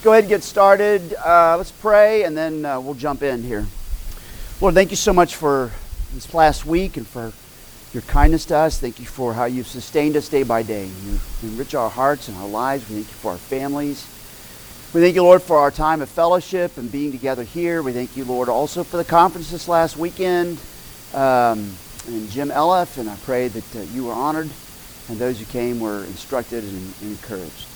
Go ahead and get started. Uh, let's pray and then uh, we'll jump in here. Lord, thank you so much for this last week and for your kindness to us. Thank you for how you've sustained us day by day. You enrich our hearts and our lives. We thank you for our families. We thank you, Lord, for our time of fellowship and being together here. We thank you, Lord, also for the conference this last weekend um, and Jim Elliff. And I pray that uh, you were honored and those who came were instructed and encouraged.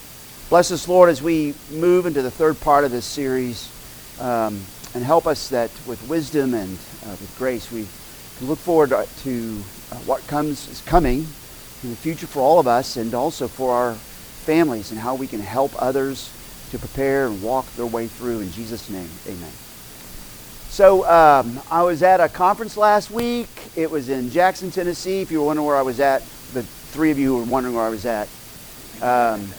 Bless us, Lord, as we move into the third part of this series, um, and help us that with wisdom and uh, with grace we can look forward to uh, what comes is coming in the future for all of us, and also for our families, and how we can help others to prepare and walk their way through. In Jesus' name, Amen. So um, I was at a conference last week. It was in Jackson, Tennessee. If you were wondering where I was at, the three of you were wondering where I was at. Um,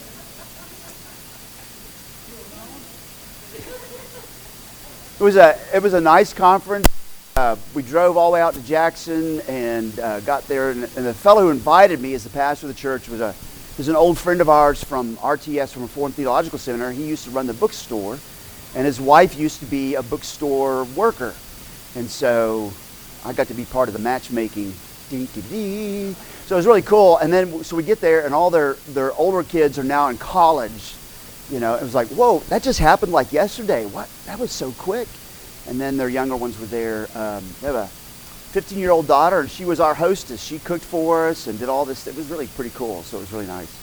It was a it was a nice conference. Uh, we drove all the way out to Jackson and uh, got there, and, and, the fellow who invited me as the pastor of the church was a was an old friend of ours from RTS from Reformed Theological Seminary. He used to run the bookstore, and his wife used to be a bookstore worker, and so I got to be part of the matchmaking. So it was really cool. And then so we get there, and all their their older kids are now in college you know, it was like, whoa, that just happened like yesterday. What? That was so quick. And then their younger ones were there. Um, they have a 15 year old daughter, and she was our hostess. She cooked for us and did all this. It was really pretty cool. So it was really nice.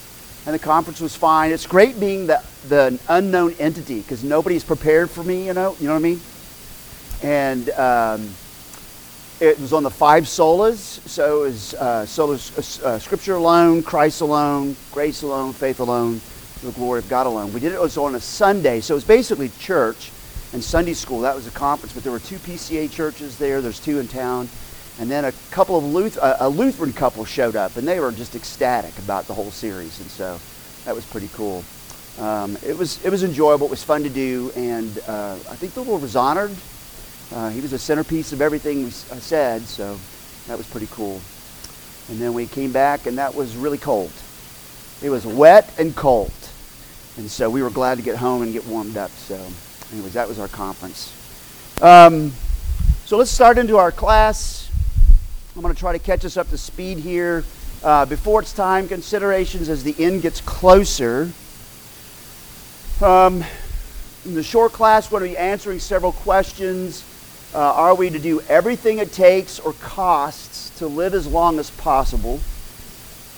And the conference was fine. It's great being the, the unknown entity because nobody's prepared for me, you know, you know what I mean? And um, it was on the five solas. So it was uh, solas, uh, Scripture alone, Christ alone, grace alone, faith alone the glory of God alone. We did it was on a Sunday, so it was basically church and Sunday school. That was a conference, but there were two PCA churches there. There's two in town, and then a couple of Luth- a Lutheran couple showed up, and they were just ecstatic about the whole series, and so that was pretty cool. Um, it was it was enjoyable. It was fun to do, and uh, I think the Lord was honored. Uh, he was the centerpiece of everything we said, so that was pretty cool. And then we came back, and that was really cold. It was wet and cold. And so we were glad to get home and get warmed up. So, anyways, that was our conference. Um, so let's start into our class. I'm going to try to catch us up to speed here. Uh, before it's time, considerations as the end gets closer. Um, in the short class, we're going to be answering several questions. Uh, are we to do everything it takes or costs to live as long as possible?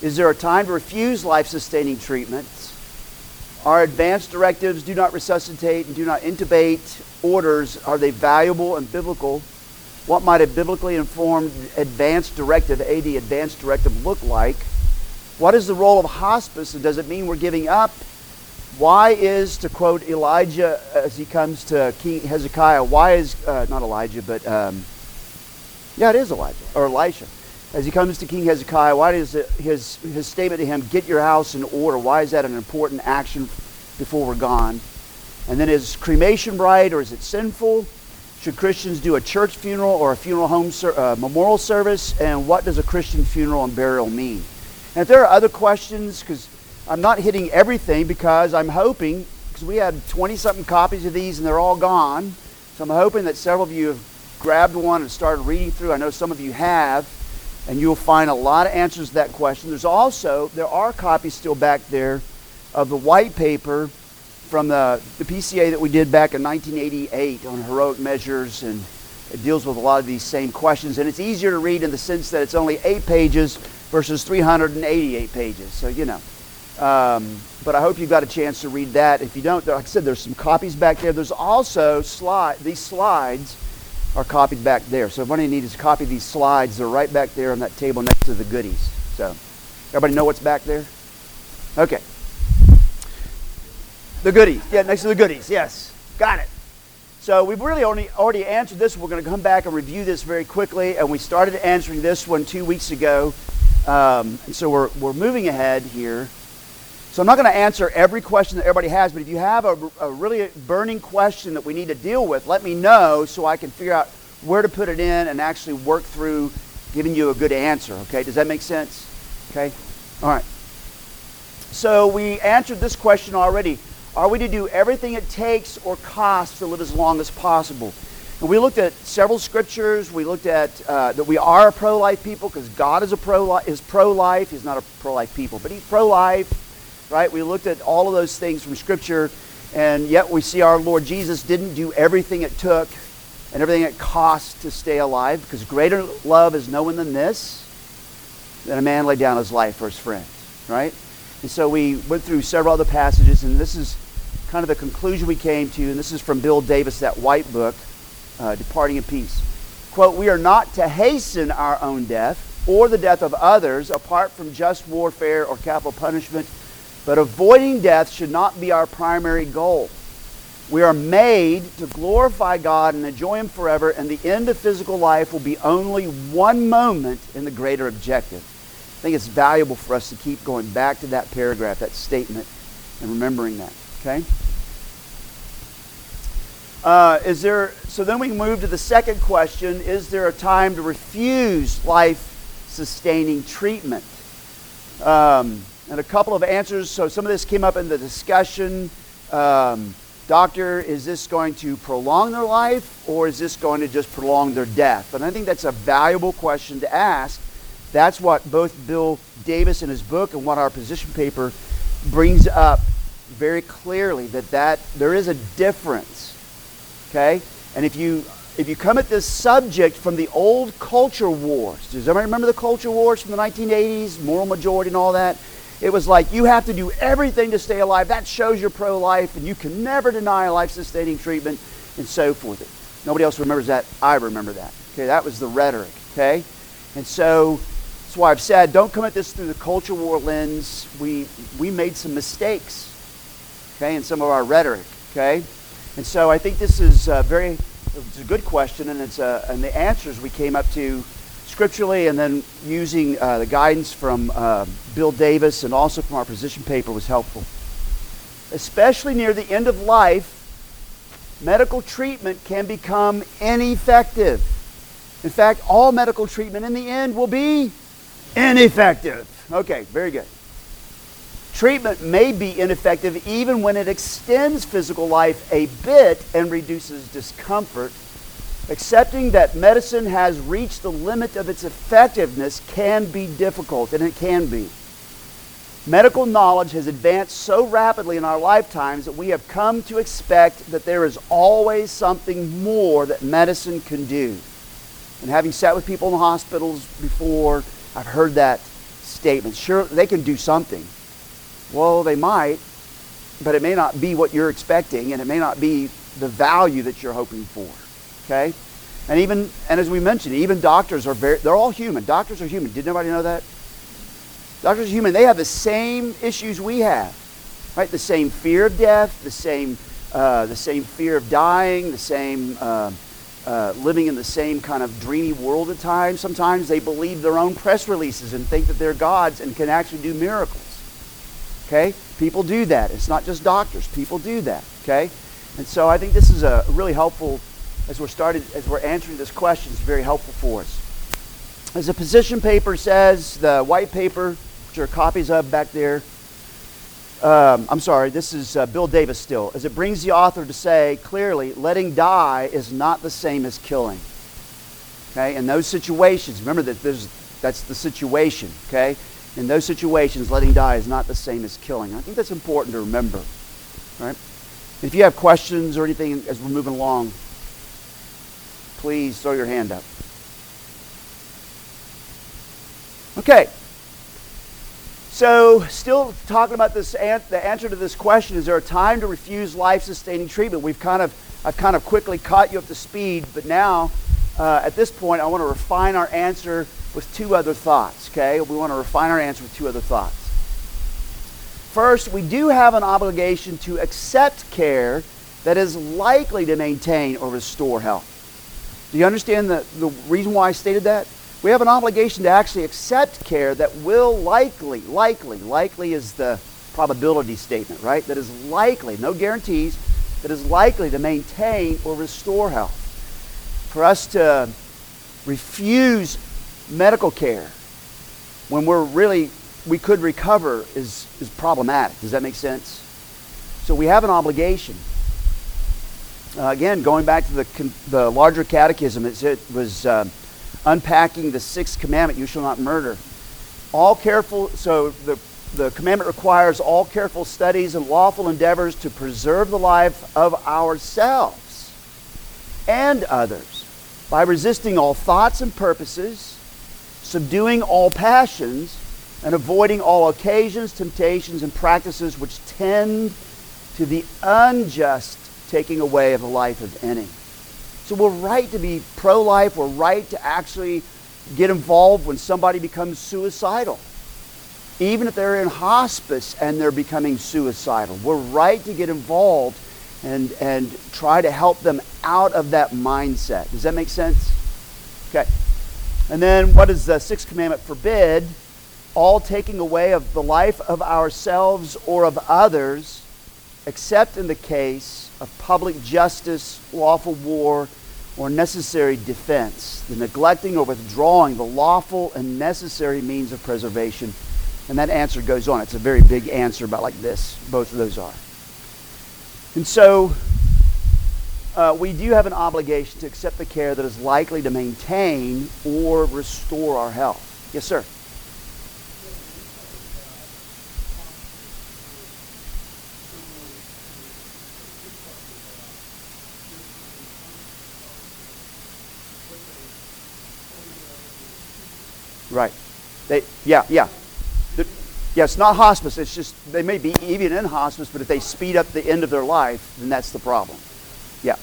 Is there a time to refuse life sustaining treatments? Our advance directives do not resuscitate and do not intubate orders. Are they valuable and biblical? What might a biblically informed advance directive, AD advance directive, look like? What is the role of hospice and does it mean we're giving up? Why is, to quote Elijah as he comes to King Hezekiah, why is, uh, not Elijah, but, um, yeah, it is Elijah, or Elisha. As he comes to King Hezekiah, why does his, his statement to him, get your house in order, why is that an important action before we're gone? And then is cremation right or is it sinful? Should Christians do a church funeral or a funeral home ser- uh, memorial service? And what does a Christian funeral and burial mean? And if there are other questions, because I'm not hitting everything because I'm hoping, because we had 20 something copies of these and they're all gone. So I'm hoping that several of you have grabbed one and started reading through. I know some of you have and you'll find a lot of answers to that question. There's also, there are copies still back there of the white paper from the, the PCA that we did back in 1988 on heroic measures, and it deals with a lot of these same questions. And it's easier to read in the sense that it's only eight pages versus 388 pages. So, you know. Um, but I hope you've got a chance to read that. If you don't, like I said, there's some copies back there. There's also slide, these slides are copied back there. So if one of you needs to copy these slides, they're right back there on that table next to the goodies. So everybody know what's back there? Okay. The goodies. Yeah, next to the goodies. Yes. Got it. So we've really only already answered this. We're going to come back and review this very quickly. And we started answering this one two weeks ago. Um, so we're, we're moving ahead here. So I'm not going to answer every question that everybody has, but if you have a, a, really burning question that we need to deal with, let me know so I can figure out where to put it in and actually work through giving you a good answer. Okay, does that make sense? Okay, all right. So we answered this question already. Are we to do everything it takes or costs to live as long as possible? And we looked at several scriptures. We looked at uh, that we are a pro-life people because God is a pro is pro-life. He's not a pro-life people, but he's pro-life, right? We looked at all of those things from Scripture, and yet we see our Lord Jesus didn't do everything it took and everything it cost to stay alive because greater love is no one than this, than a man lay down his life for his friends, right? And so we went through several other passages, and this is kind of the conclusion we came to, and this is from Bill Davis, that white book uh, departing in peace. Quote, We are not to hasten our own death or the death of others apart from just warfare or capital punishment, but avoiding death should not be our primary goal. We are made to glorify God and enjoy Him forever, and the end of physical life will be only one moment in the greater objective. I think it's valuable for us to keep going back to that paragraph, that statement, and remembering that. Okay? Uh, is there, so then we move to the second question Is there a time to refuse life sustaining treatment? Um, and a couple of answers. So some of this came up in the discussion. Um, doctor, is this going to prolong their life or is this going to just prolong their death? And I think that's a valuable question to ask. That's what both Bill Davis in his book and what our position paper brings up very clearly that, that there is a difference Okay? And if you if you come at this subject from the old culture wars, does anybody remember the culture wars from the 1980s, moral majority and all that? It was like you have to do everything to stay alive. That shows you're pro life, and you can never deny life sustaining treatment and so forth. Nobody else remembers that. I remember that. Okay, that was the rhetoric. Okay? And so that's why I've said don't come at this through the culture war lens. We, we made some mistakes, okay, in some of our rhetoric. Okay? And so I think this is a very it's a good question, and it's a, and the answers we came up to scripturally, and then using uh, the guidance from uh, Bill Davis and also from our position paper was helpful. Especially near the end of life, medical treatment can become ineffective. In fact, all medical treatment in the end will be ineffective. Okay, very good. Treatment may be ineffective even when it extends physical life a bit and reduces discomfort. Accepting that medicine has reached the limit of its effectiveness can be difficult, and it can be. Medical knowledge has advanced so rapidly in our lifetimes that we have come to expect that there is always something more that medicine can do. And having sat with people in hospitals before, I've heard that statement. Sure, they can do something. Well, they might, but it may not be what you're expecting, and it may not be the value that you're hoping for. Okay? And even, and as we mentioned, even doctors are very, they're all human. Doctors are human. Did nobody know that? Doctors are human. They have the same issues we have, right? The same fear of death, the same, uh, the same fear of dying, the same uh, uh, living in the same kind of dreamy world at times. Sometimes they believe their own press releases and think that they're gods and can actually do miracles. Okay? People do that. It's not just doctors. People do that. Okay? And so I think this is a really helpful as we're started as we're answering this question. It's very helpful for us. As the position paper says, the white paper, which are copies of back there. Um, I'm sorry, this is uh, Bill Davis still. As it brings the author to say clearly, letting die is not the same as killing. Okay, in those situations, remember that there's, that's the situation. Okay, in those situations, letting die is not the same as killing. I think that's important to remember. Right? If you have questions or anything as we're moving along, please throw your hand up. Okay. So, still talking about this, the answer to this question: Is there a time to refuse life-sustaining treatment? We've kind of, I've kind of quickly caught you up to speed, but now, uh, at this point, I want to refine our answer with two other thoughts, okay? We want to refine our answer with two other thoughts. First, we do have an obligation to accept care that is likely to maintain or restore health. Do you understand the, the reason why I stated that? We have an obligation to actually accept care that will likely, likely, likely is the probability statement, right? That is likely, no guarantees, that is likely to maintain or restore health. For us to refuse medical care when we're really we could recover is is problematic. Does that make sense? So we have an obligation. Uh, again, going back to the, the larger catechism, it was uh, unpacking the sixth commandment you shall not murder. All careful, so the, the commandment requires all careful studies and lawful endeavors to preserve the life of ourselves and others by resisting all thoughts and purposes, subduing all passions, and avoiding all occasions, temptations, and practices which tend to the unjust taking away of the life of any. So we're right to be pro life, we're right to actually get involved when somebody becomes suicidal. Even if they're in hospice and they're becoming suicidal, we're right to get involved and, and try to help them out of that mindset. Does that make sense? Okay. And then what does the sixth commandment forbid? All taking away of the life of ourselves or of others, except in the case of public justice, lawful war, or necessary defense, the neglecting or withdrawing the lawful and necessary means of preservation. And that answer goes on. It's a very big answer about like this. Both of those are. And so uh, we do have an obligation to accept the care that is likely to maintain or restore our health. Yes, sir. Right. They, yeah, yeah. The, yeah, it's not hospice. It's just they may be even in hospice, but if they speed up the end of their life, then that's the problem. Yeah.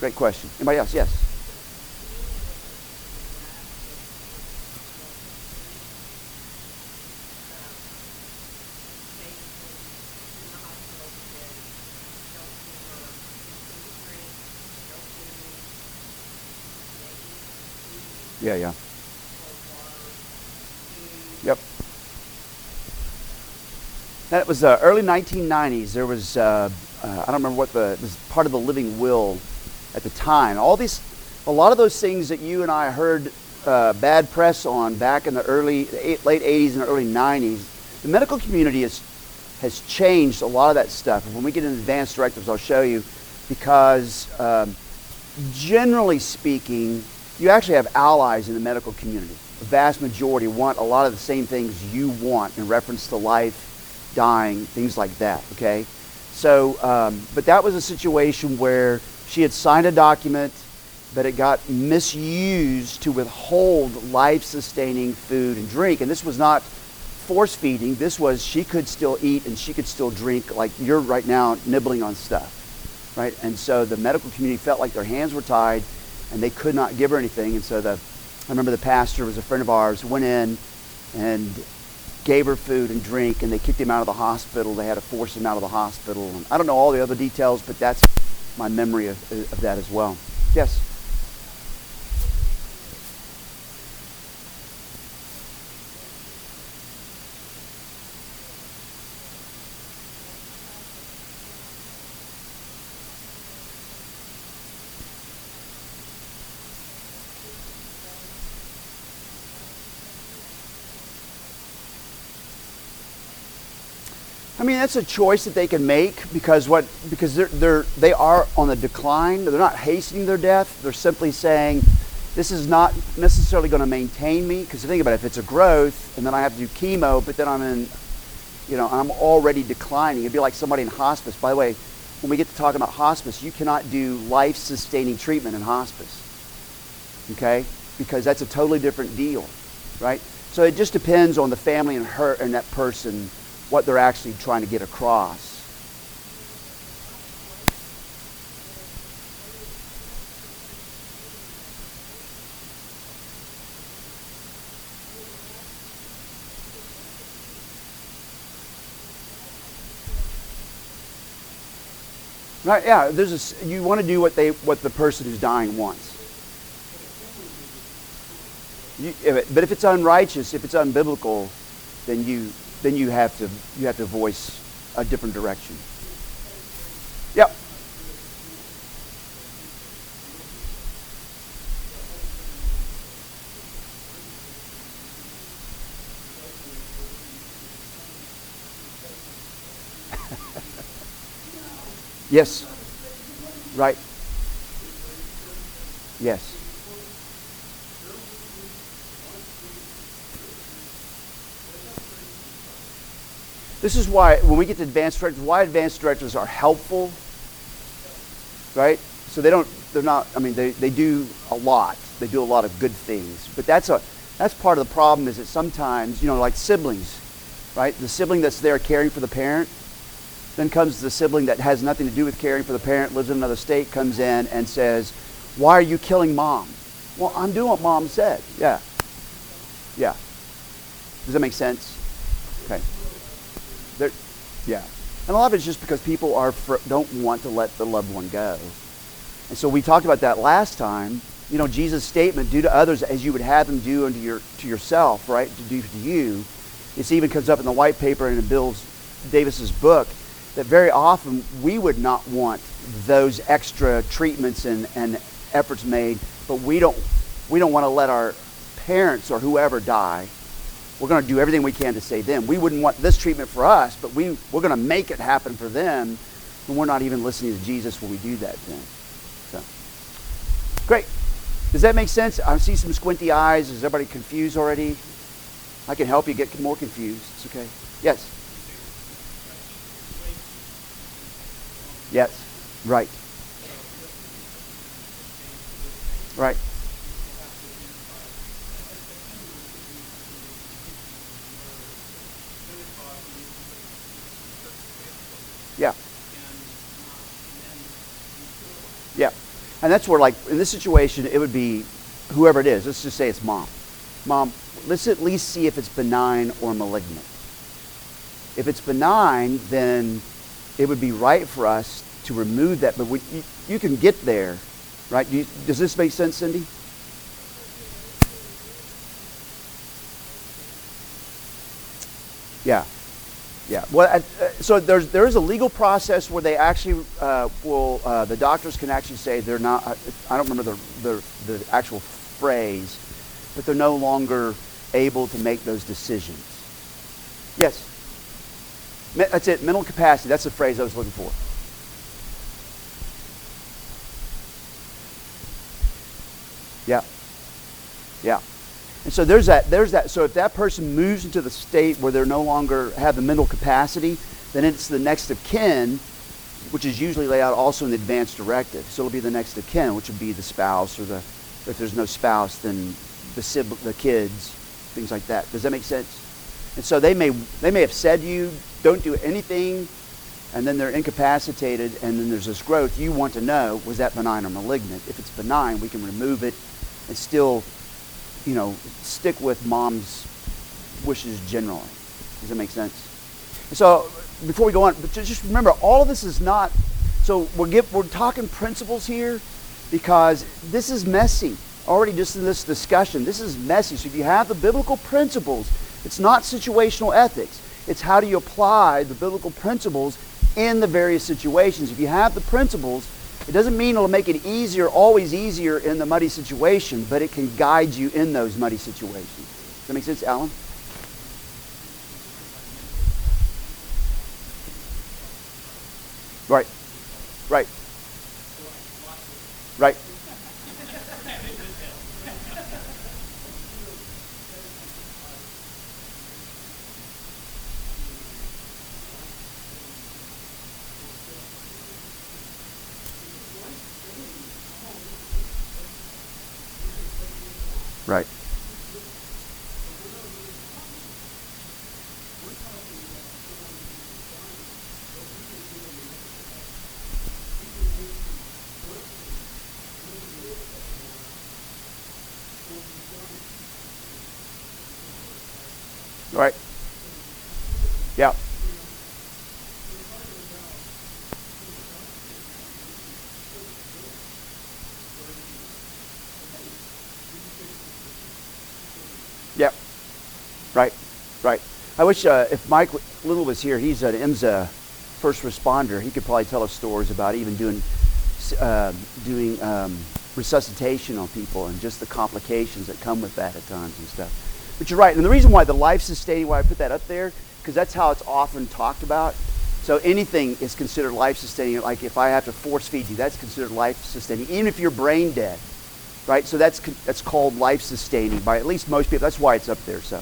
Great question. Anybody else? Yes. Yeah, yeah. Yep. That was uh, early 1990s. There was, uh, uh, I don't remember what the, was part of the living will at the time. All these, a lot of those things that you and I heard uh, bad press on back in the early, late 80s and early 90s, the medical community has, has changed a lot of that stuff. When we get into advanced directives, I'll show you because um, generally speaking, you actually have allies in the medical community the vast majority want a lot of the same things you want in reference to life, dying, things like that, okay? So, um, but that was a situation where she had signed a document, but it got misused to withhold life sustaining food and drink. And this was not force feeding, this was she could still eat and she could still drink, like you're right now nibbling on stuff, right? And so the medical community felt like their hands were tied and they could not give her anything. And so the I remember the pastor was a friend of ours, went in and gave her food and drink, and they kicked him out of the hospital. They had to force him out of the hospital. And I don't know all the other details, but that's my memory of, of that as well. Yes? I mean, that's a choice that they can make because what because they're, they're they are on the decline. They're not hastening their death. They're simply saying, this is not necessarily going to maintain me. Because think about it, if it's a growth and then I have to do chemo, but then I'm in, you know, I'm already declining. It'd be like somebody in hospice. By the way, when we get to talking about hospice, you cannot do life-sustaining treatment in hospice. Okay, because that's a totally different deal, right? So it just depends on the family and her and that person what they're actually trying to get across. Right? Yeah. There's a, you want to do what they what the person who's dying wants. You, if it, but if it's unrighteous, if it's unbiblical, then you then you have to you have to voice a different direction. Yep. Yes. Right. Yes. This is why, when we get to advanced directives, why advanced directives are helpful, right? So they don't, they're not, I mean, they, they do a lot. They do a lot of good things. But that's, a, that's part of the problem is that sometimes, you know, like siblings, right? The sibling that's there caring for the parent, then comes the sibling that has nothing to do with caring for the parent, lives in another state, comes in and says, why are you killing mom? Well, I'm doing what mom said. Yeah. Yeah. Does that make sense? Yeah. And a lot of it's just because people are fr- don't want to let the loved one go. And so we talked about that last time. You know, Jesus' statement, do to others as you would have them do unto your, to yourself, right? To do to you. This even comes up in the white paper and in Bill Davis's book that very often we would not want those extra treatments and, and efforts made, but we don't, we don't want to let our parents or whoever die. We're going to do everything we can to save them. We wouldn't want this treatment for us, but we, we're going to make it happen for them, and we're not even listening to Jesus when we do that then. So, great. Does that make sense? I see some squinty eyes. Is everybody confused already? I can help you get more confused. It's okay. Yes. Yes. Right. Right. Yeah. Yeah. And that's where, like, in this situation, it would be whoever it is. Let's just say it's mom. Mom, let's at least see if it's benign or malignant. If it's benign, then it would be right for us to remove that. But we, you, you, can get there, right? You, does this make sense, Cindy? Yeah. Yeah. Well, uh, so there's there is a legal process where they actually uh, will uh, the doctors can actually say they're not. I don't remember the, the the actual phrase, but they're no longer able to make those decisions. Yes. That's it. Mental capacity. That's the phrase I was looking for. Yeah. Yeah. And so there's that, there's that. So if that person moves into the state where they're no longer have the mental capacity, then it's the next of kin, which is usually laid out also in the advanced directive. So it'll be the next of kin, which would be the spouse or the, if there's no spouse, then the the kids, things like that. Does that make sense? And so they may, they may have said to you, don't do anything, and then they're incapacitated, and then there's this growth. You want to know, was that benign or malignant? If it's benign, we can remove it and still you know, stick with mom's wishes generally. Does that make sense? So before we go on, but just remember, all of this is not. So we're get, we're talking principles here because this is messy. Already just in this discussion, this is messy. So if you have the biblical principles, it's not situational ethics. It's how do you apply the biblical principles in the various situations. If you have the principles, it doesn't mean it'll make it easier, always easier in the muddy situation, but it can guide you in those muddy situations. Does that make sense, Alan? Right. Right. Right. Right. Yeah. Yep. Right. Right. I wish uh, if Mike Little was here, he's an IMSA first responder. He could probably tell us stories about even doing uh, doing um, resuscitation on people and just the complications that come with that at times and stuff. But you're right. And the reason why the life sustaining, why I put that up there, because that's how it's often talked about. So anything is considered life sustaining. Like if I have to force feed you, that's considered life sustaining, even if you're brain dead, right? So that's that's called life sustaining by at least most people. That's why it's up there. So.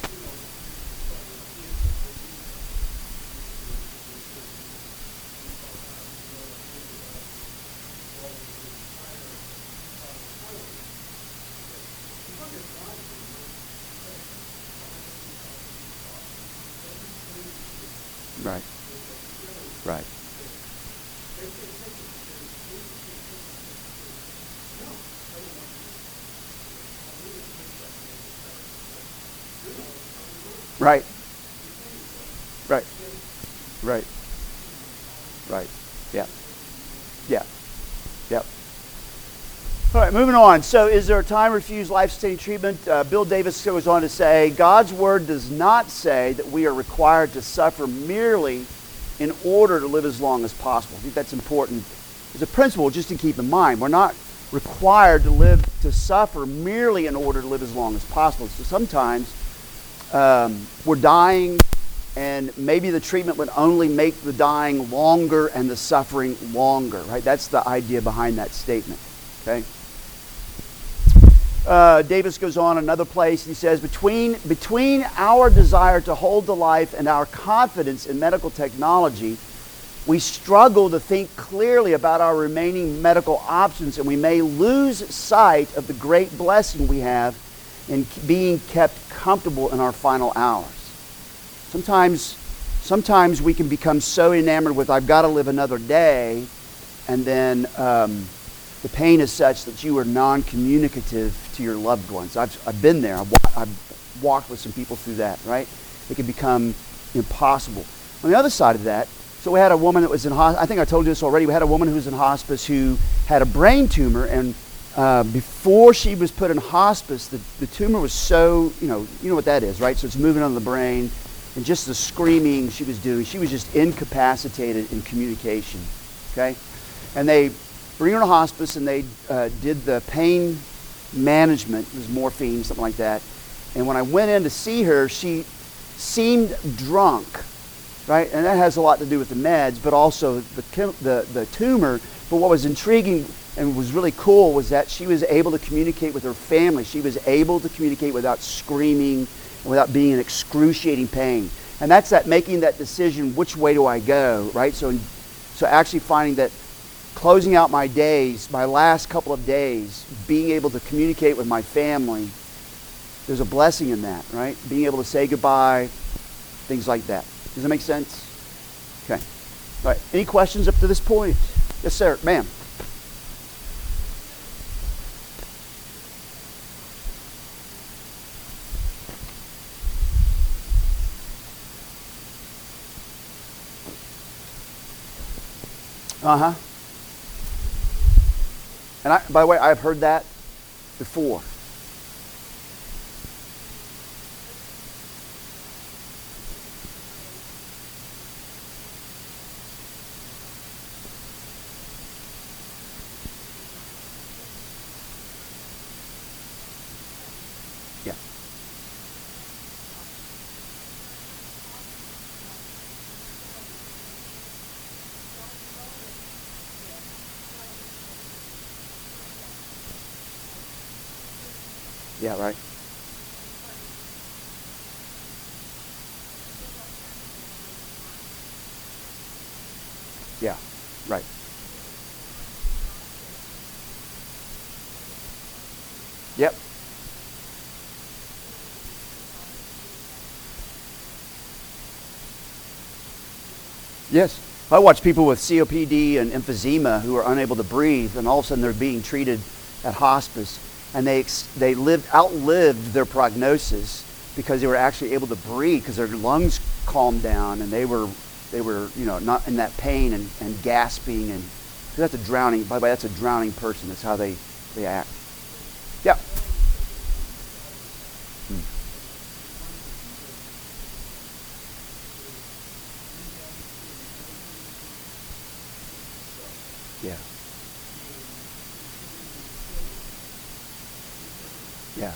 Right. Right. Right. Right. Right. Right. Yeah. Yeah. Yep. All right, moving on. So, is there a time to refuse life sustaining treatment? Uh, Bill Davis goes on to say God's word does not say that we are required to suffer merely in order to live as long as possible. I think that's important as a principle just to keep in mind. We're not required to live to suffer merely in order to live as long as possible. So sometimes um, we're dying, and maybe the treatment would only make the dying longer and the suffering longer. Right? That's the idea behind that statement. Okay. Uh, Davis goes on another place. He says, between, between our desire to hold to life and our confidence in medical technology, we struggle to think clearly about our remaining medical options, and we may lose sight of the great blessing we have in being kept comfortable in our final hours. Sometimes, sometimes we can become so enamored with, I've got to live another day, and then. Um, the pain is such that you are non communicative to your loved ones. I've, I've been there. I've, I've walked with some people through that, right? It can become impossible. On the other side of that, so we had a woman that was in hospice. I think I told you this already. We had a woman who was in hospice who had a brain tumor, and uh, before she was put in hospice, the, the tumor was so, you know, you know what that is, right? So it's moving on the brain, and just the screaming she was doing, she was just incapacitated in communication, okay? And they bring her to hospice, and they uh, did the pain management. It was morphine, something like that. And when I went in to see her, she seemed drunk, right? And that has a lot to do with the meds, but also the, the, the tumor. But what was intriguing and was really cool was that she was able to communicate with her family. She was able to communicate without screaming and without being in excruciating pain. And that's that making that decision, which way do I go, right? So, so actually finding that closing out my days, my last couple of days, being able to communicate with my family, there's a blessing in that, right? Being able to say goodbye, things like that. Does that make sense? Okay. All right. Any questions up to this point? Yes, sir. Ma'am. Uh huh. And I, by the way, I've heard that before. Yeah. Yeah, right. Yeah, right. Yep. Yes. I watch people with COPD and emphysema who are unable to breathe, and all of a sudden they're being treated at hospice, and they they lived outlived their prognosis because they were actually able to breathe because their lungs calmed down and they were they were you know not in that pain and, and gasping and that's a drowning by the way that's a drowning person that's how they they act yeah hmm. yeah yeah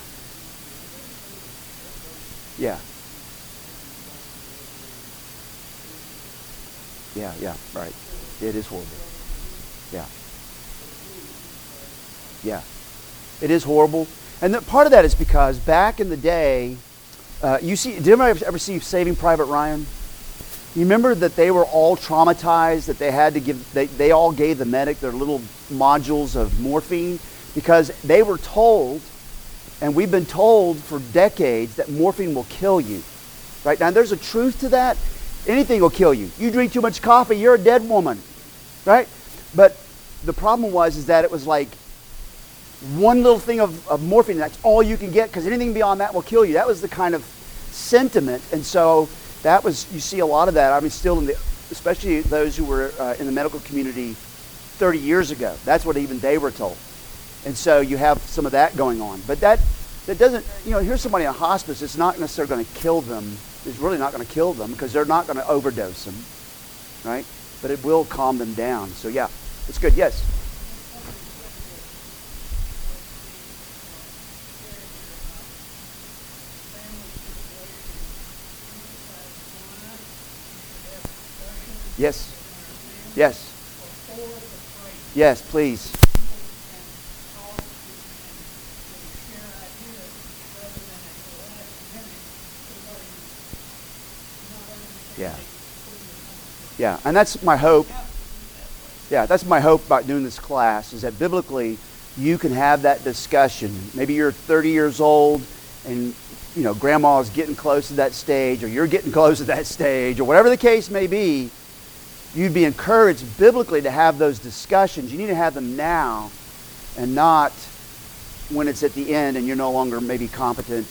yeah Yeah, yeah, right. It is horrible. Yeah. Yeah. It is horrible. And part of that is because back in the day, uh, you see, did anybody ever see Saving Private Ryan? You remember that they were all traumatized, that they had to give, they, they all gave the medic their little modules of morphine because they were told, and we've been told for decades, that morphine will kill you. Right now, there's a truth to that. Anything will kill you. You drink too much coffee, you're a dead woman. Right? But the problem was is that it was like one little thing of, of morphine, that's all you can get because anything beyond that will kill you. That was the kind of sentiment. And so that was, you see a lot of that. I mean, still in the, especially those who were uh, in the medical community 30 years ago. That's what even they were told. And so you have some of that going on. But that, that doesn't, you know, here's somebody in hospice, it's not necessarily going to kill them. It's really not going to kill them because they're not going to overdose them, right? But it will calm them down. So yeah, it's good. Yes? Yes. Yes. Yes, please. Yeah. Yeah, and that's my hope. Yeah, that's my hope about doing this class is that biblically you can have that discussion. Maybe you're 30 years old and you know grandma's getting close to that stage or you're getting close to that stage or whatever the case may be you'd be encouraged biblically to have those discussions. You need to have them now and not when it's at the end and you're no longer maybe competent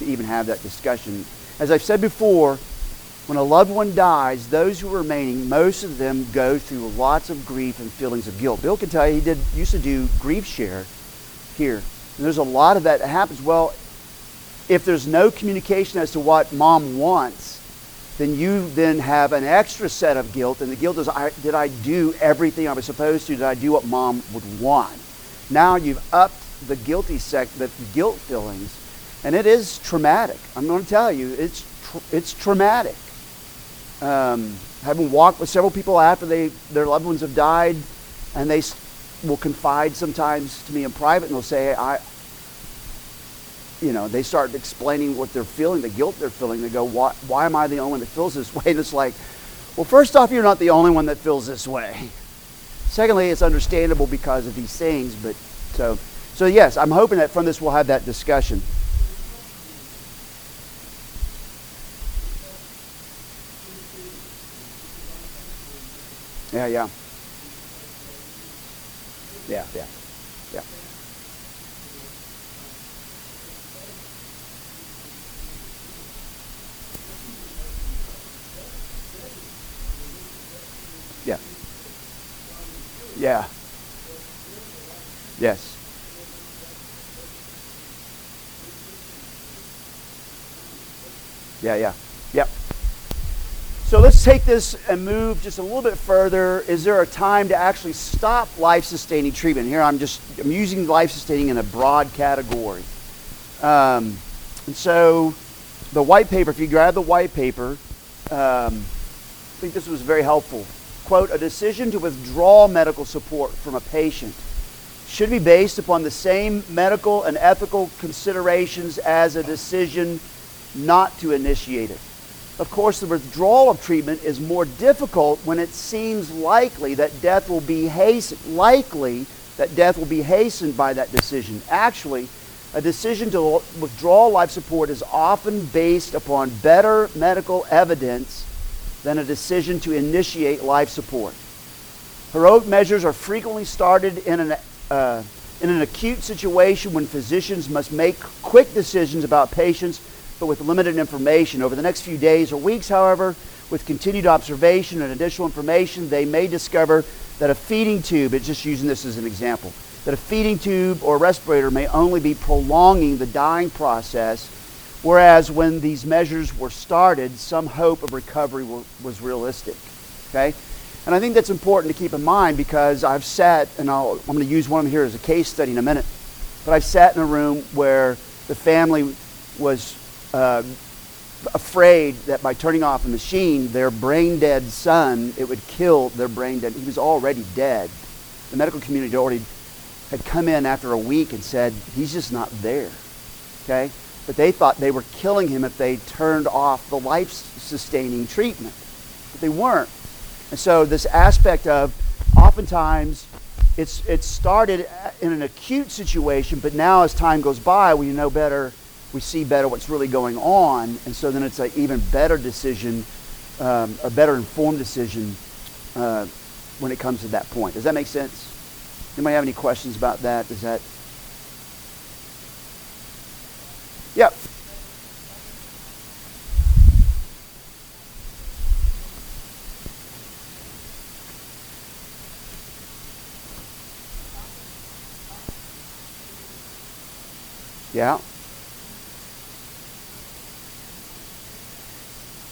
to even have that discussion. As I've said before, when a loved one dies, those who are remaining, most of them go through lots of grief and feelings of guilt. Bill can tell you he did used to do GriefShare here. And there's a lot of that that happens. Well, if there's no communication as to what mom wants, then you then have an extra set of guilt, and the guilt is, I, did I do everything I was supposed to? Did I do what mom would want? Now you've upped the guilty sec, the guilt feelings, and it is traumatic. I'm going to tell you, it's tr- it's traumatic. Um, having walked with several people after they their loved ones have died, and they will confide sometimes to me in private, and they'll say, "I, you know, they start explaining what they're feeling, the guilt they're feeling. They go, why, why am I the only one that feels this way? And it's like, well, first off, you're not the only one that feels this way. Secondly, it's understandable because of these things. But so, so yes, I'm hoping that from this we'll have that discussion. Yeah, yeah. Yeah, yeah. Yeah. Yeah. Yes. Yeah, yeah. So let's take this and move just a little bit further. Is there a time to actually stop life sustaining treatment? Here I'm just I'm using life sustaining in a broad category. Um, and so the white paper, if you grab the white paper, um, I think this was very helpful quote, a decision to withdraw medical support from a patient should be based upon the same medical and ethical considerations as a decision not to initiate it. Of course, the withdrawal of treatment is more difficult when it seems likely that death will be hastened, likely that death will be hastened by that decision. Actually, a decision to withdraw life support is often based upon better medical evidence than a decision to initiate life support. Heroic measures are frequently started in an, uh, in an acute situation when physicians must make quick decisions about patients but with limited information. Over the next few days or weeks, however, with continued observation and additional information, they may discover that a feeding tube, it's just using this as an example, that a feeding tube or respirator may only be prolonging the dying process Whereas when these measures were started, some hope of recovery was realistic. Okay? And I think that's important to keep in mind because I've sat, and i am going to use one of them here as a case study in a minute, but I've sat in a room where the family was uh, afraid that by turning off a machine, their brain dead son, it would kill their brain dead. He was already dead. The medical community already had come in after a week and said, he's just not there. Okay? But they thought they were killing him if they turned off the life sustaining treatment. But they weren't. And so, this aspect of oftentimes it's, it started in an acute situation, but now as time goes by, we know better, we see better what's really going on. And so then it's an even better decision, um, a better informed decision uh, when it comes to that point. Does that make sense? Anybody have any questions about that? Does that? Yep. Yeah.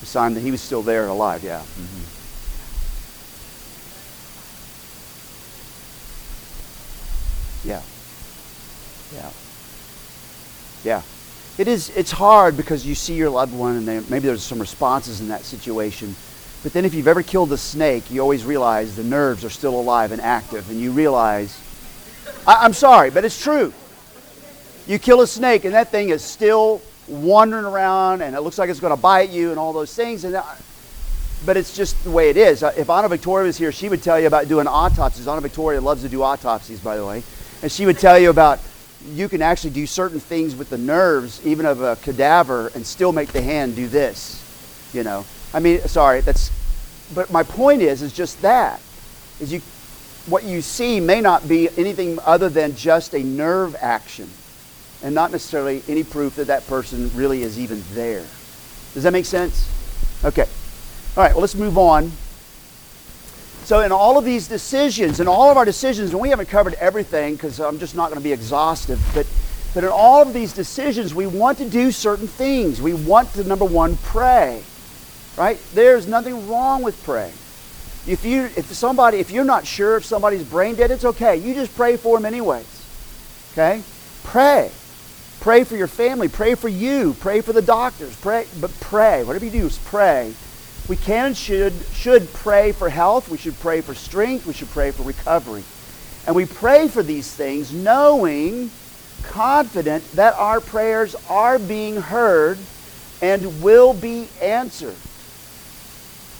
Sign that he was still there alive, yeah. Mm-hmm. Yeah. Yeah. Yeah. It is it's hard because you see your loved one and they, maybe there's some responses in that situation. But then if you've ever killed a snake, you always realize the nerves are still alive and active and you realize I, I'm sorry, but it's true. You kill a snake and that thing is still wandering around and it looks like it's going to bite you and all those things. And but it's just the way it is. Uh, if Anna Victoria was here, she would tell you about doing autopsies. Anna Victoria loves to do autopsies, by the way. And she would tell you about you can actually do certain things with the nerves, even of a cadaver, and still make the hand do this. You know, I mean, sorry, that's. But my point is, is just that, is you, what you see may not be anything other than just a nerve action and not necessarily any proof that that person really is even there. Does that make sense? Okay. All right, well, let's move on. So, in all of these decisions, in all of our decisions, and we haven't covered everything because I'm just not going to be exhaustive, but, but in all of these decisions, we want to do certain things. We want to, number one, pray. Right? There's nothing wrong with praying. If you, if somebody, if you're not sure if somebody's brain dead, it's okay. You just pray for them anyways. Okay? Pray. Pray for your family. Pray for you. Pray for the doctors. Pray, but pray. Whatever you do is pray. We can and should, should pray for health. We should pray for strength. We should pray for recovery. And we pray for these things knowing, confident that our prayers are being heard and will be answered.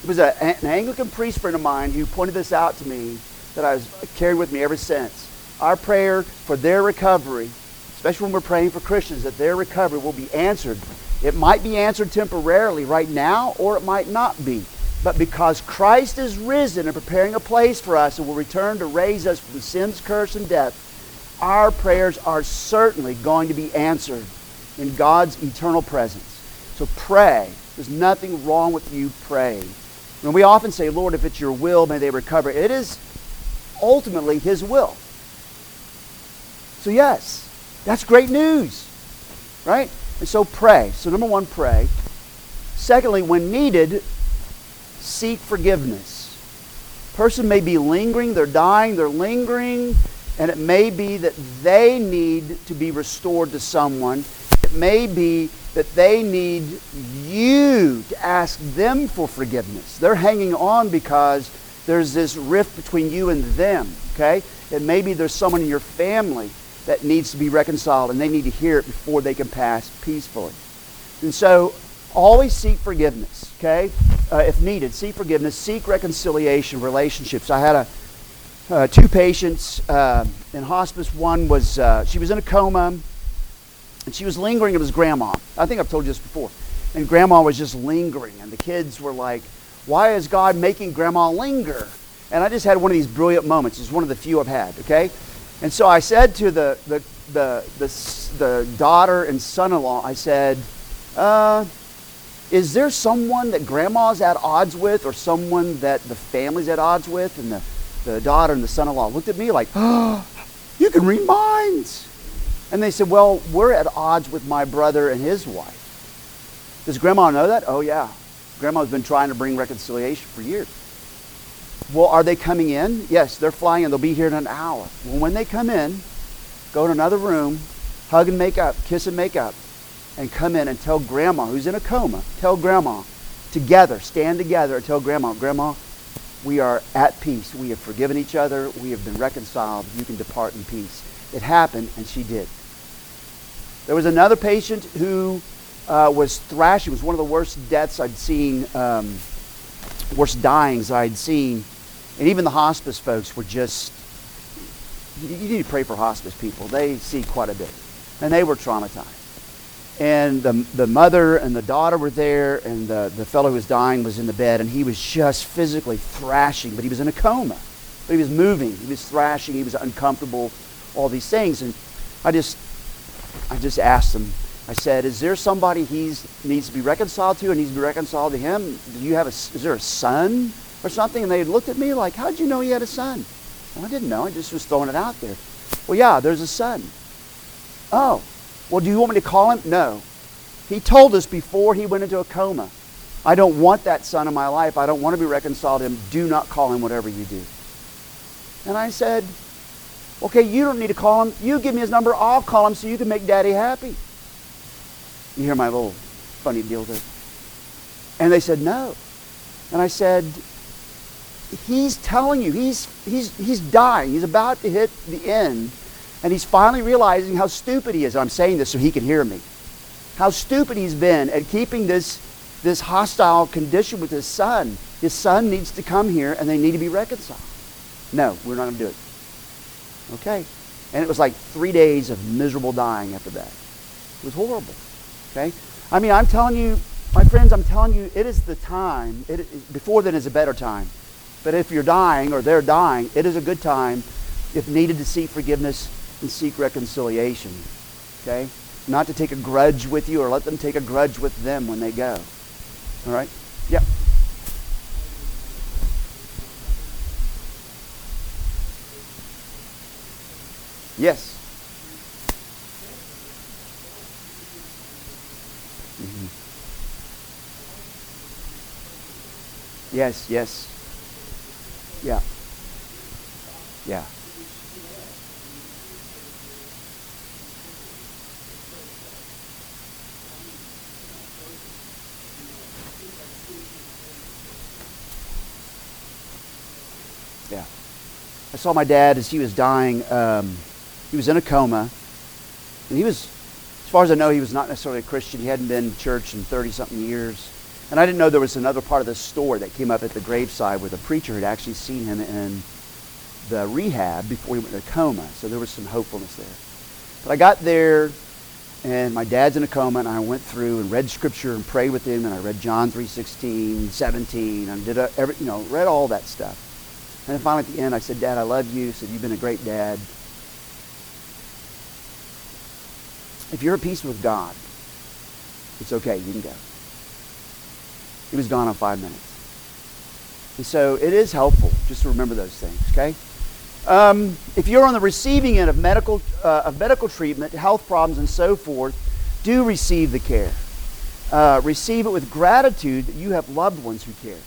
It was a, an Anglican priest friend of mine who pointed this out to me that I've carried with me ever since. Our prayer for their recovery especially when we're praying for Christians, that their recovery will be answered. It might be answered temporarily right now, or it might not be. But because Christ is risen and preparing a place for us and will return to raise us from sin's curse and death, our prayers are certainly going to be answered in God's eternal presence. So pray. There's nothing wrong with you praying. When we often say, Lord, if it's your will, may they recover, it is ultimately His will. So, yes, that's great news, right? And so pray. So, number one, pray. Secondly, when needed, seek forgiveness. Person may be lingering, they're dying, they're lingering, and it may be that they need to be restored to someone. It may be that they need you to ask them for forgiveness. They're hanging on because there's this rift between you and them, okay? It may be there's someone in your family that needs to be reconciled, and they need to hear it before they can pass peacefully. And so, always seek forgiveness, okay? Uh, if needed, seek forgiveness, seek reconciliation, relationships. I had a uh, two patients uh, in hospice. One was uh, she was in a coma, and she was lingering. It was grandma. I think I've told you this before. And grandma was just lingering, and the kids were like, "Why is God making grandma linger?" And I just had one of these brilliant moments. It's one of the few I've had. Okay, and so I said to the, the, the, the, the daughter and son in law, I said, uh, Is there someone that grandma's at odds with or someone that the family's at odds with? And the, the daughter and the son in law looked at me like, Oh, you can read minds. And they said, Well, we're at odds with my brother and his wife. Does grandma know that? Oh, yeah. Grandma's been trying to bring reconciliation for years. Well, are they coming in? Yes, they're flying in. They'll be here in an hour. Well, when they come in, go to another room, hug and make up, kiss and make up. and come in and tell grandma, who's in a coma, tell grandma, together, stand together and tell grandma, Grandma, we are at peace. We have forgiven each other. We have been reconciled. You can depart in peace. It happened, and she did. There was another patient who uh, was thrashing. It was one of the worst deaths I'd seen, um, worst dyings I'd seen. And even the hospice folks were just, you, you need to pray for hospice people. They see quite a bit. And they were traumatized. And the, the mother and the daughter were there, and the, the fellow who was dying was in the bed, and he was just physically thrashing, but he was in a coma. But he was moving, he was thrashing, he was uncomfortable, all these things. And I just, I just asked him, I said, is there somebody he needs to be reconciled to and needs to be reconciled to him? Do you have a, is there a son or something? And they looked at me like, how'd you know he had a son? Well, I didn't know. I just was throwing it out there. Well, yeah, there's a son. Oh, well, do you want me to call him? No. He told us before he went into a coma, I don't want that son in my life. I don't want to be reconciled to him. Do not call him whatever you do. And I said, okay, you don't need to call him. You give me his number. I'll call him so you can make daddy happy. You hear my little funny deal there? And they said, no. And I said, he's telling you, he's, he's, he's dying. He's about to hit the end. And he's finally realizing how stupid he is. I'm saying this so he can hear me. How stupid he's been at keeping this, this hostile condition with his son. His son needs to come here and they need to be reconciled. No, we're not going to do it. Okay. And it was like three days of miserable dying after that. It was horrible. Okay. I mean, I'm telling you, my friends, I'm telling you, it is the time. It, before then is a better time. But if you're dying or they're dying, it is a good time, if needed, to seek forgiveness and seek reconciliation. Okay? Not to take a grudge with you or let them take a grudge with them when they go. All right? Yep. Yes. Mm-hmm. Yes, yes. Yeah. Yeah. Yeah. I saw my dad as he was dying. Um, he was in a coma. And he was, as far as I know, he was not necessarily a Christian. He hadn't been to church in 30 something years. And I didn't know there was another part of the story that came up at the graveside where the preacher had actually seen him in the rehab before he went into coma. So there was some hopefulness there. But I got there, and my dad's in a coma, and I went through and read scripture and prayed with him, and I read John 3.16, 17, and did a, every, you know, read all that stuff. And then finally at the end, I said, Dad, I love you. He said, You've been a great dad. If you're at peace with God, it's okay. You can go. He was gone in five minutes. And so it is helpful just to remember those things, okay? Um, if you're on the receiving end of medical, uh, of medical treatment, health problems, and so forth, do receive the care. Uh, receive it with gratitude that you have loved ones who care.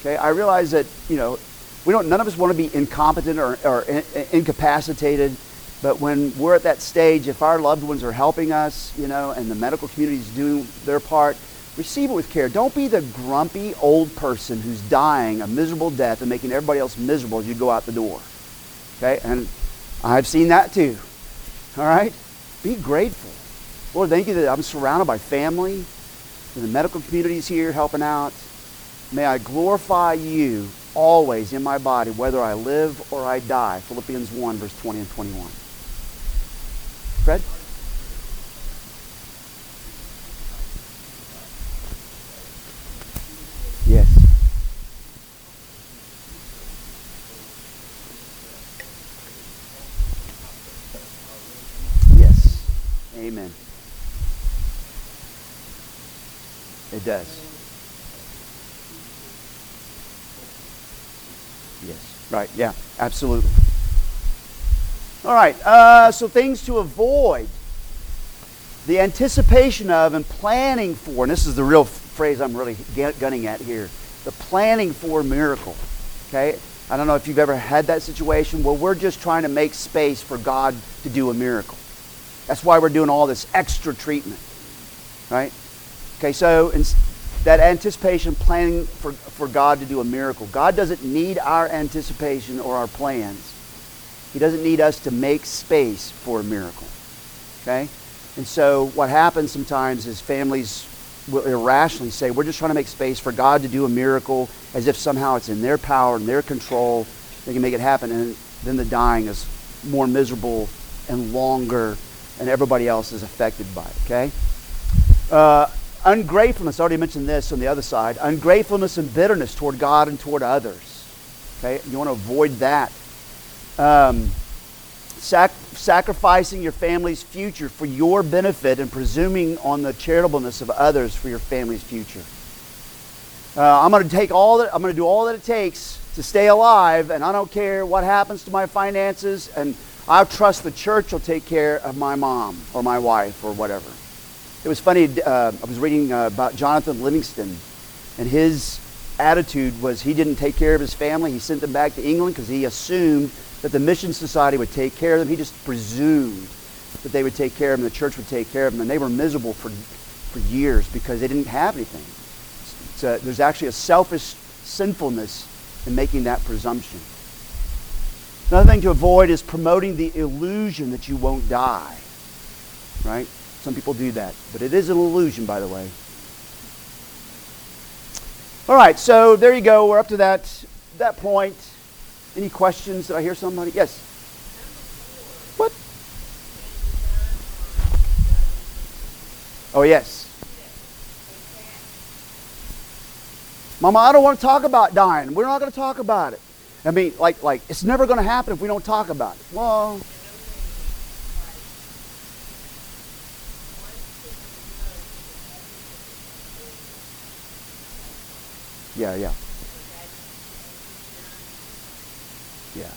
Okay, I realize that, you know, we don't, none of us want to be incompetent or, or in, incapacitated. But when we're at that stage, if our loved ones are helping us, you know, and the medical community is doing their part, receive it with care. Don't be the grumpy old person who's dying a miserable death and making everybody else miserable as you go out the door. Okay? And I've seen that too. All right? Be grateful. Lord, thank you that I'm surrounded by family, and the medical community is here helping out. May I glorify you always in my body, whether I live or I die. Philippians 1, verse 20 and 21. Fred? Yes. Yes. Amen. It does. Yes. Right. Yeah. Absolutely. All right. Uh, so things to avoid. The anticipation of and planning for, and this is the real phrase I'm really gunning at here. The planning for miracle. Okay. I don't know if you've ever had that situation. Well, we're just trying to make space for God to do a miracle. That's why we're doing all this extra treatment. Right? Okay, so that anticipation planning for, for God to do a miracle. God doesn't need our anticipation or our plans. He doesn't need us to make space for a miracle. Okay? And so what happens sometimes is families will irrationally say, we're just trying to make space for God to do a miracle as if somehow it's in their power and their control. They can make it happen. And then the dying is more miserable and longer, and everybody else is affected by it. Okay? Uh, ungratefulness, I already mentioned this on the other side. Ungratefulness and bitterness toward God and toward others. Okay? You want to avoid that. Um, sac- sacrificing your family's future for your benefit and presuming on the charitableness of others for your family's future. Uh, I'm going to take all that. I'm going to do all that it takes to stay alive, and I don't care what happens to my finances, and I trust the church will take care of my mom or my wife or whatever. It was funny. Uh, I was reading uh, about Jonathan Livingston, and his attitude was he didn't take care of his family. He sent them back to England because he assumed that the Mission Society would take care of them. He just presumed that they would take care of them, the church would take care of them, and they were miserable for, for years because they didn't have anything. A, there's actually a selfish sinfulness in making that presumption. Another thing to avoid is promoting the illusion that you won't die. Right? Some people do that. But it is an illusion, by the way. All right, so there you go. We're up to that, that point. Any questions? Did I hear somebody? Yes. What? Oh, yes. Mama, I don't want to talk about dying. We're not going to talk about it. I mean, like, like it's never going to happen if we don't talk about it. Well, yeah, yeah. Yeah.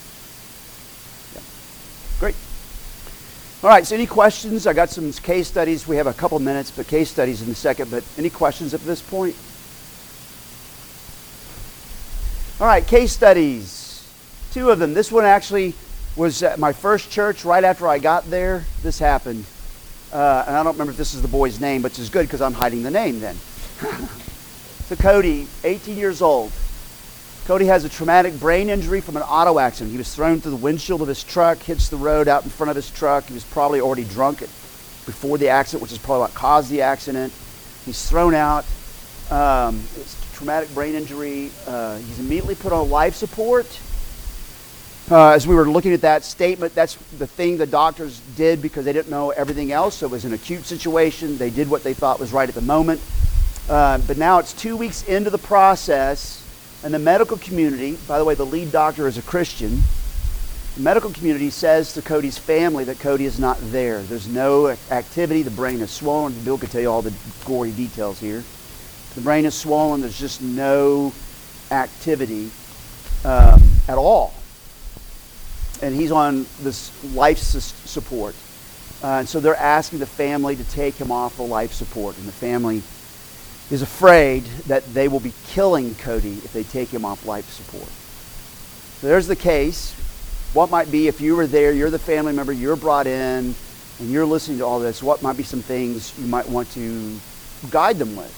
Yeah. Great. All right, so any questions? I got some case studies. We have a couple minutes, but case studies in a second. But any questions at this point? All right, case studies. Two of them. This one actually was at my first church right after I got there. This happened. Uh, and I don't remember if this is the boy's name, but it's good because I'm hiding the name then. so Cody, 18 years old. Cody has a traumatic brain injury from an auto accident. He was thrown through the windshield of his truck, hits the road out in front of his truck. He was probably already drunk before the accident, which is probably what caused the accident. He's thrown out. Um, it's traumatic brain injury. Uh, he's immediately put on life support. Uh, as we were looking at that statement, that's the thing the doctors did because they didn't know everything else. So it was an acute situation. They did what they thought was right at the moment. Uh, but now it's two weeks into the process and the medical community, by the way, the lead doctor is a Christian. The medical community says to Cody's family that Cody is not there. There's no activity. The brain is swollen. Bill could tell you all the gory details here. The brain is swollen. There's just no activity um, at all. And he's on this life support. Uh, and so they're asking the family to take him off the life support. And the family is afraid that they will be killing Cody if they take him off life support. So there's the case. What might be if you were there, you're the family member, you're brought in, and you're listening to all this, what might be some things you might want to guide them with?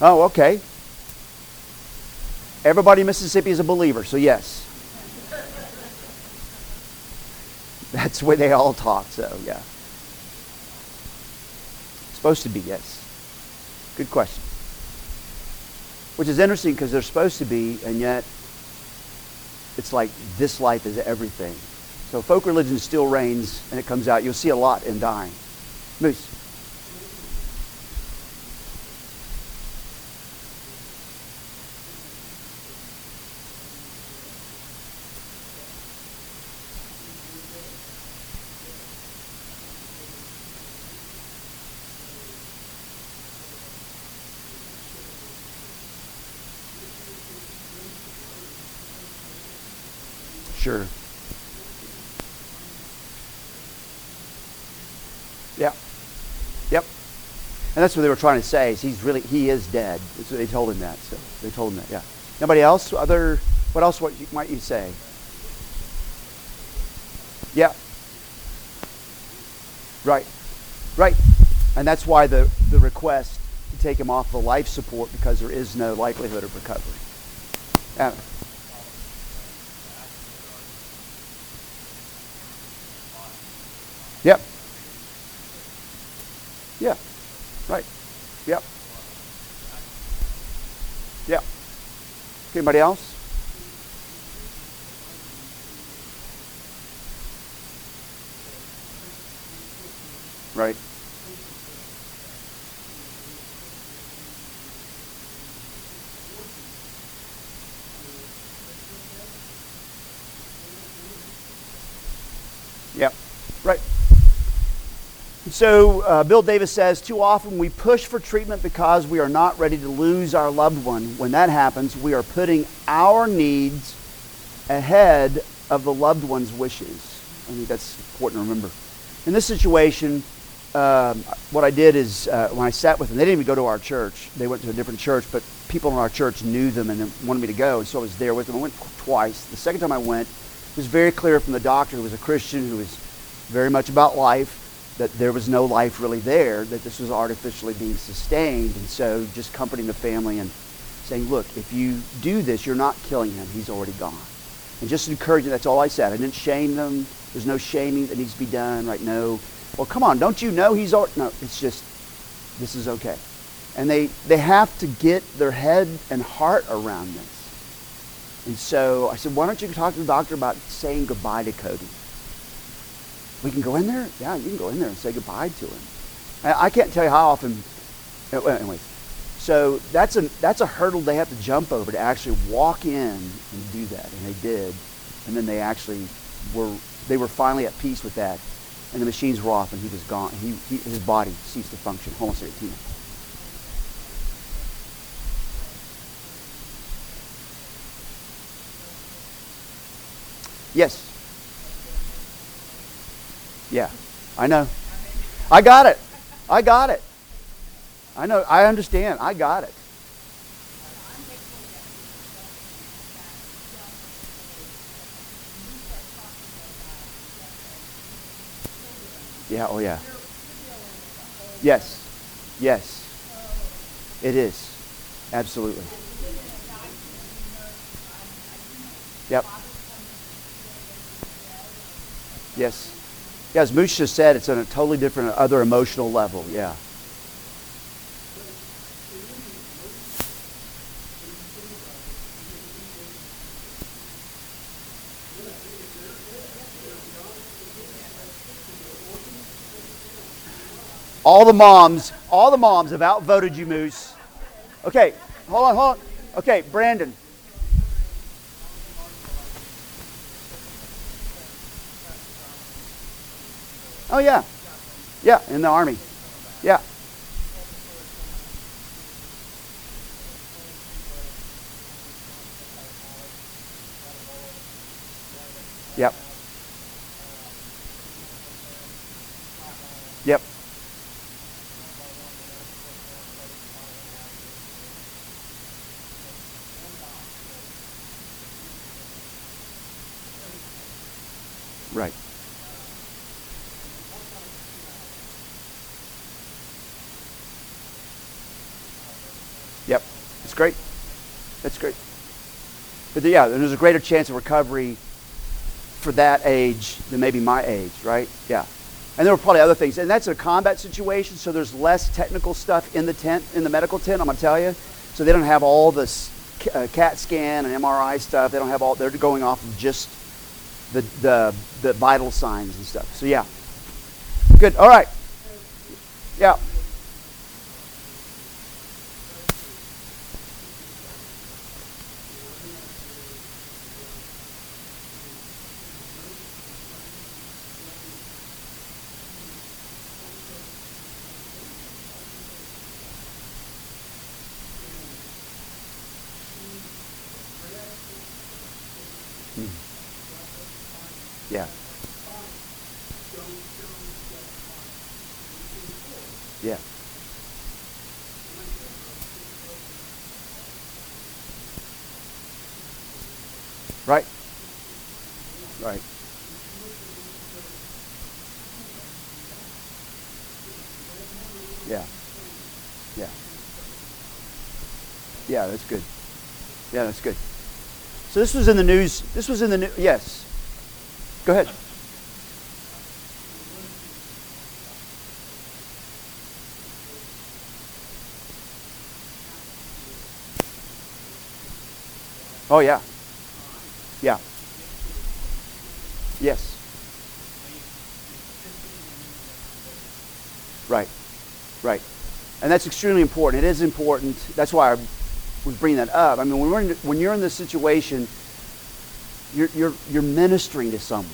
Oh, okay. Everybody in Mississippi is a believer, so yes. That's way they all talk, so yeah. Supposed to be, yes. Good question. Which is interesting because they're supposed to be, and yet it's like this life is everything. So folk religion still reigns, and it comes out. You'll see a lot in dying. Moose. Sure. Yeah. Yep. And that's what they were trying to say. Is he's really he is dead. So they told him that. So they told him that. Yeah. Nobody else? Other? What else? What might you say? Yeah. Right. Right. And that's why the, the request to take him off the life support because there is no likelihood of recovery. Yeah. Yep. Yeah. Right. Yep. Yep. Anybody else? Right. Yep. Right. So, uh, Bill Davis says too often we push for treatment because we are not ready to lose our loved one. When that happens, we are putting our needs ahead of the loved one's wishes. I think that's important to remember. In this situation, um, what I did is uh, when I sat with them, they didn't even go to our church. They went to a different church, but people in our church knew them and wanted me to go, and so I was there with them. I went twice. The second time I went, it was very clear from the doctor, who was a Christian, who was very much about life, that there was no life really there, that this was artificially being sustained. And so just comforting the family and saying, look, if you do this, you're not killing him. He's already gone. And just encouraging, that's all I said. I didn't shame them. There's no shaming that needs to be done, right? No, well, come on, don't you know he's already, no, it's just, this is okay. And they, they have to get their head and heart around this. And so I said, why don't you talk to the doctor about saying goodbye to Cody? We can go in there? Yeah, you can go in there and say goodbye to him. I can't tell you how often, anyways. So that's a, that's a hurdle they have to jump over to actually walk in and do that. And they did. And then they actually were, they were finally at peace with that. And the machines were off and he was gone. He, he his body ceased to function. Homocysteine. Yes. Yeah, I know. I got it. I got it. I know. I understand. I got it. Yeah, oh yeah. Yes. Yes. It is. Absolutely. Yep. Yes. Yeah, as Mooch just said, it's on a totally different, other emotional level. Yeah. All the moms, all the moms have outvoted you, Moose. Okay, hold on, hold on. Okay, Brandon. Oh yeah, yeah, in the army. Yeah. Yep. Yep. Right. Yep. It's great. That's great. But yeah, there's a greater chance of recovery for that age than maybe my age, right? Yeah. And there were probably other things. And that's a combat situation, so there's less technical stuff in the tent, in the medical tent, I'm going to tell you. So they don't have all this uh, CAT scan and MRI stuff. They don't have all, they're going off of just the, the, the vital signs and stuff. So yeah. Good. All right. Yeah. Yeah. Yeah. Right. Right. Yeah. Yeah. Yeah, that's good. Yeah, that's good. So this was in the news. This was in the news. Yes. Go ahead. Oh yeah. Yeah. Yes. Right. Right. And that's extremely important. It is important. That's why I was bringing that up. I mean, when, we're in, when you're in this situation, you're, you're, you're ministering to someone,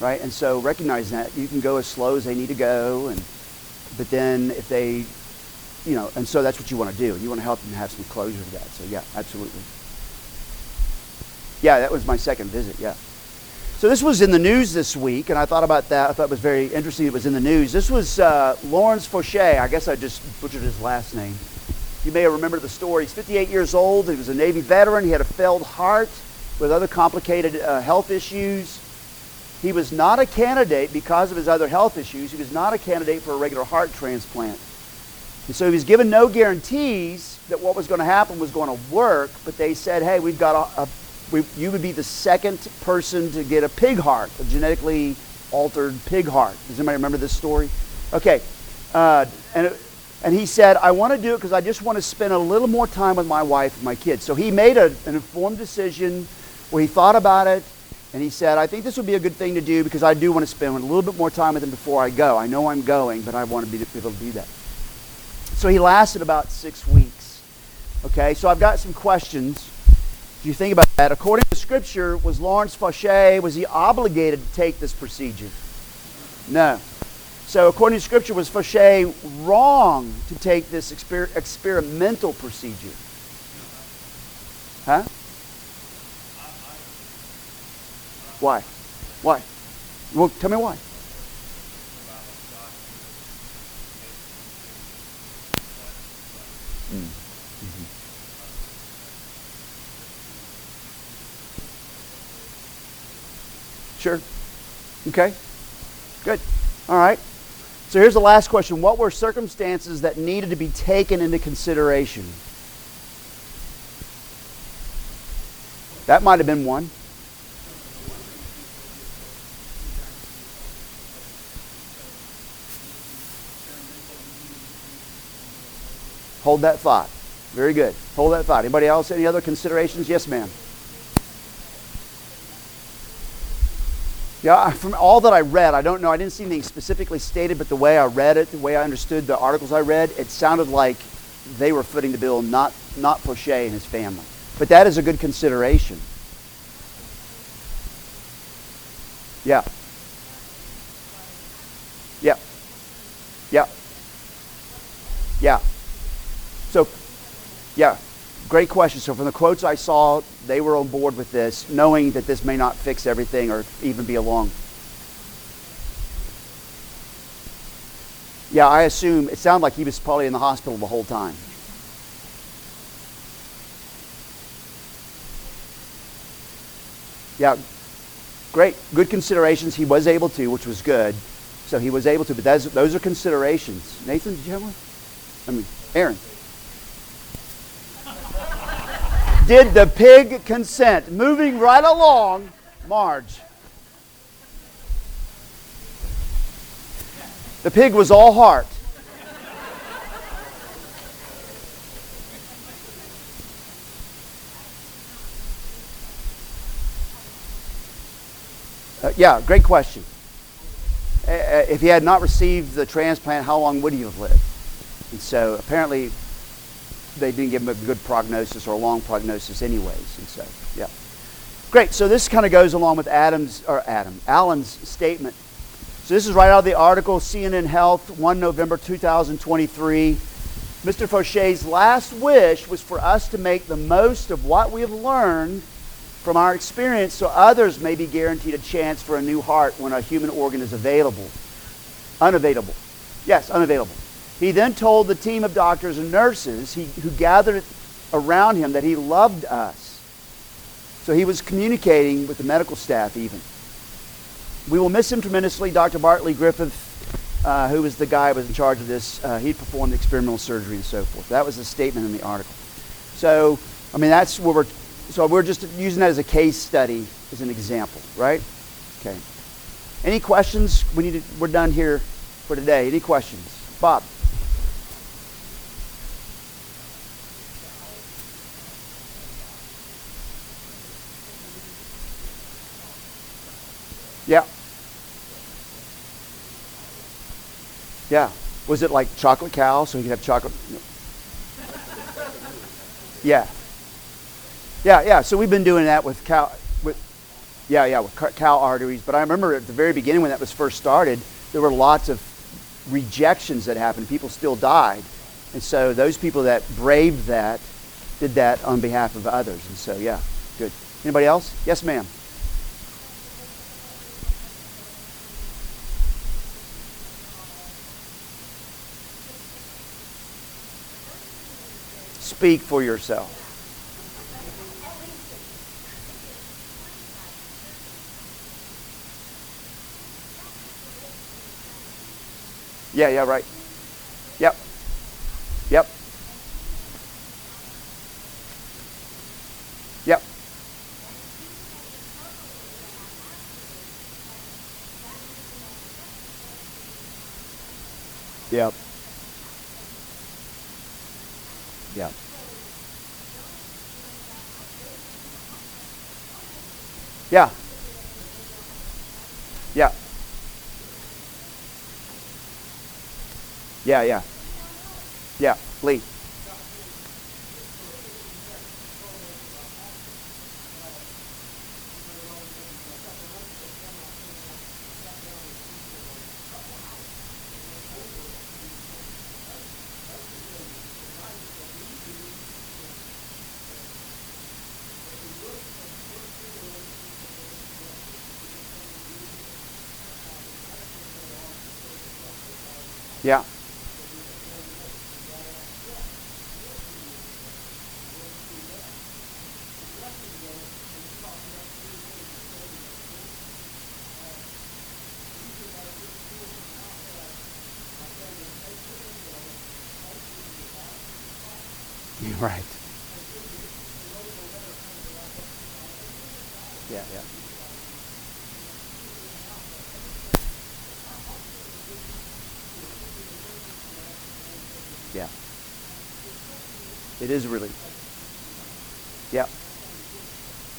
right? And so recognizing that, you can go as slow as they need to go, and but then if they, you know, and so that's what you want to do. You want to help them have some closure to that. So yeah, absolutely. Yeah, that was my second visit. Yeah. So this was in the news this week, and I thought about that. I thought it was very interesting. It was in the news. This was uh, Lawrence Fauché. I guess I just butchered his last name. You may remember the story. He's 58 years old. He was a Navy veteran. He had a failed heart with other complicated uh, health issues. He was not a candidate because of his other health issues. He was not a candidate for a regular heart transplant. And so he was given no guarantees that what was going to happen was going to work, but they said, hey, we've got a, a we, you would be the second person to get a pig heart, a genetically altered pig heart. Does anybody remember this story? Okay. Uh, and, and he said, I want to do it because I just want to spend a little more time with my wife and my kids. So he made a, an informed decision where he thought about it and he said, I think this would be a good thing to do because I do want to spend a little bit more time with them before I go. I know I'm going, but I want to be able to do that. So he lasted about six weeks. Okay, so I've got some questions Do you think about that, according to Scripture, was Lawrence Fauché, was he obligated to take this procedure? No. So according to Scripture, was Fauché wrong to take this exper- experimental procedure? Huh? Why? Why? Well, tell me why. Mm. Sure. Okay. Good. All right. So here's the last question What were circumstances that needed to be taken into consideration? That might have been one. Hold that thought. Very good. Hold that thought. Anybody else? Any other considerations? Yes, ma'am. Yeah, from all that I read, I don't know, I didn't see anything specifically stated, but the way I read it, the way I understood the articles I read, it sounded like they were footing the bill, not, not Fauché and his family. But that is a good consideration. Yeah. Yeah. Yeah. Yeah. So, yeah. Great question. So, from the quotes I saw, they were on board with this, knowing that this may not fix everything or even be a long. Yeah, I assume it sounded like he was probably in the hospital the whole time. Yeah, great, good considerations. He was able to, which was good. So he was able to, but those, are considerations. Nathan, did you have one? I mean, Aaron. Did the pig consent? Moving right along, Marge. The pig was all heart. Uh, yeah, great question. Uh, uh, if he had not received the transplant, how long would he have lived? And so apparently they didn't give him a good prognosis or a long prognosis anyways. And so, yeah. Great. So this kind of goes along with Adam's or Adam Allen's statement. So this is right out of the article CNN Health, 1 November 2023. Mr. Fauché's last wish was for us to make the most of what we have learned from our experience so others may be guaranteed a chance for a new heart when a human organ is available. Unavailable. Yes, unavailable. He then told the team of doctors and nurses he, who gathered around him that he loved us. So he was communicating with the medical staff even. We will miss him tremendously. Dr. Bartley Griffith uh, who was the guy who was in charge of this, uh, he performed experimental surgery and so forth. That was the statement in the article. So, I mean, that's where we're, so we're just using that as a case study, as an example, right? Okay. Any questions? We need to, we're done here for today. Any questions? Bob. Yeah. Yeah. Was it like chocolate cow so he could have chocolate? Yeah. Yeah, yeah. So we've been doing that with cow, with, yeah, yeah, with cow arteries. But I remember at the very beginning when that was first started, there were lots of rejections that happened. People still died. And so those people that braved that did that on behalf of others. And so, yeah, good. Anybody else? Yes, ma'am. Speak for yourself. Yeah, yeah, right. Yep. Yep. Yep. Yep. Yep. Yeah. Yeah. Yeah, yeah. Yeah, Lee. Yeah. You're right. Yeah, yeah. Yeah. It is a relief. Yeah.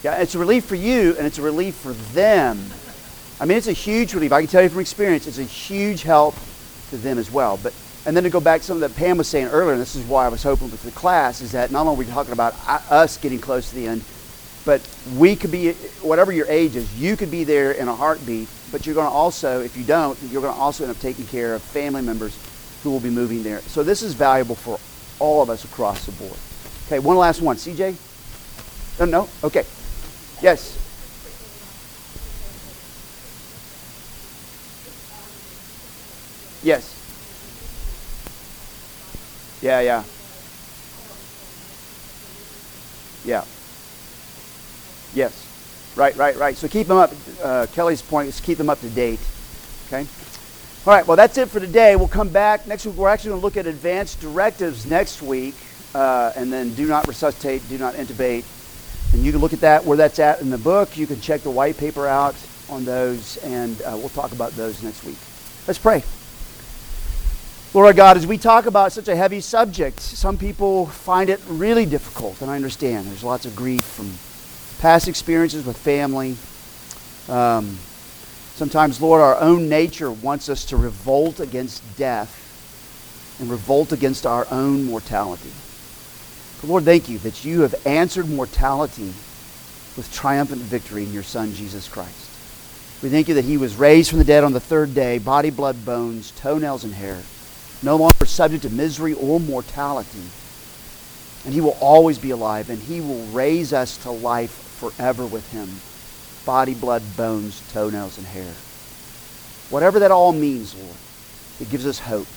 Yeah, it's a relief for you and it's a relief for them. I mean, it's a huge relief. I can tell you from experience, it's a huge help to them as well. But and then to go back to something that Pam was saying earlier, and this is why I was hoping with the class, is that not only are we talking about us getting close to the end, but we could be, whatever your age is, you could be there in a heartbeat, but you're going to also, if you don't, you're going to also end up taking care of family members who will be moving there. So this is valuable for all of us across the board. Okay, one last one. CJ? No, no? Okay. Yes. Yes. Yeah, yeah. Yeah. Yes. Right, right, right. So keep them up. Uh, Kelly's point is keep them up to date. Okay. All right. Well, that's it for today. We'll come back next week. We're actually going to look at advanced directives next week, uh, and then do not resuscitate, do not intubate, and you can look at that where that's at in the book. You can check the white paper out on those, and uh, we'll talk about those next week. Let's pray. Lord God, as we talk about such a heavy subject, some people find it really difficult, and I understand. There's lots of grief from past experiences with family. Um, sometimes, Lord, our own nature wants us to revolt against death and revolt against our own mortality. But Lord, thank you that you have answered mortality with triumphant victory in your Son, Jesus Christ. We thank you that he was raised from the dead on the third day, body, blood, bones, toenails, and hair no longer subject to misery or mortality. And he will always be alive, and he will raise us to life forever with him body, blood, bones, toenails, and hair. Whatever that all means, Lord, it gives us hope.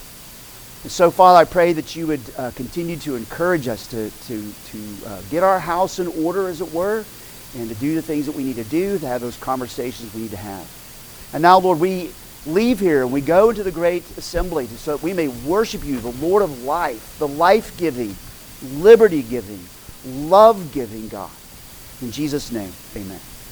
And so, Father, I pray that you would uh, continue to encourage us to, to, to uh, get our house in order, as it were, and to do the things that we need to do, to have those conversations we need to have. And now, Lord, we leave here and we go into the great assembly so that we may worship you, the Lord of life, the life giving, liberty giving, love giving God. In Jesus' name, amen.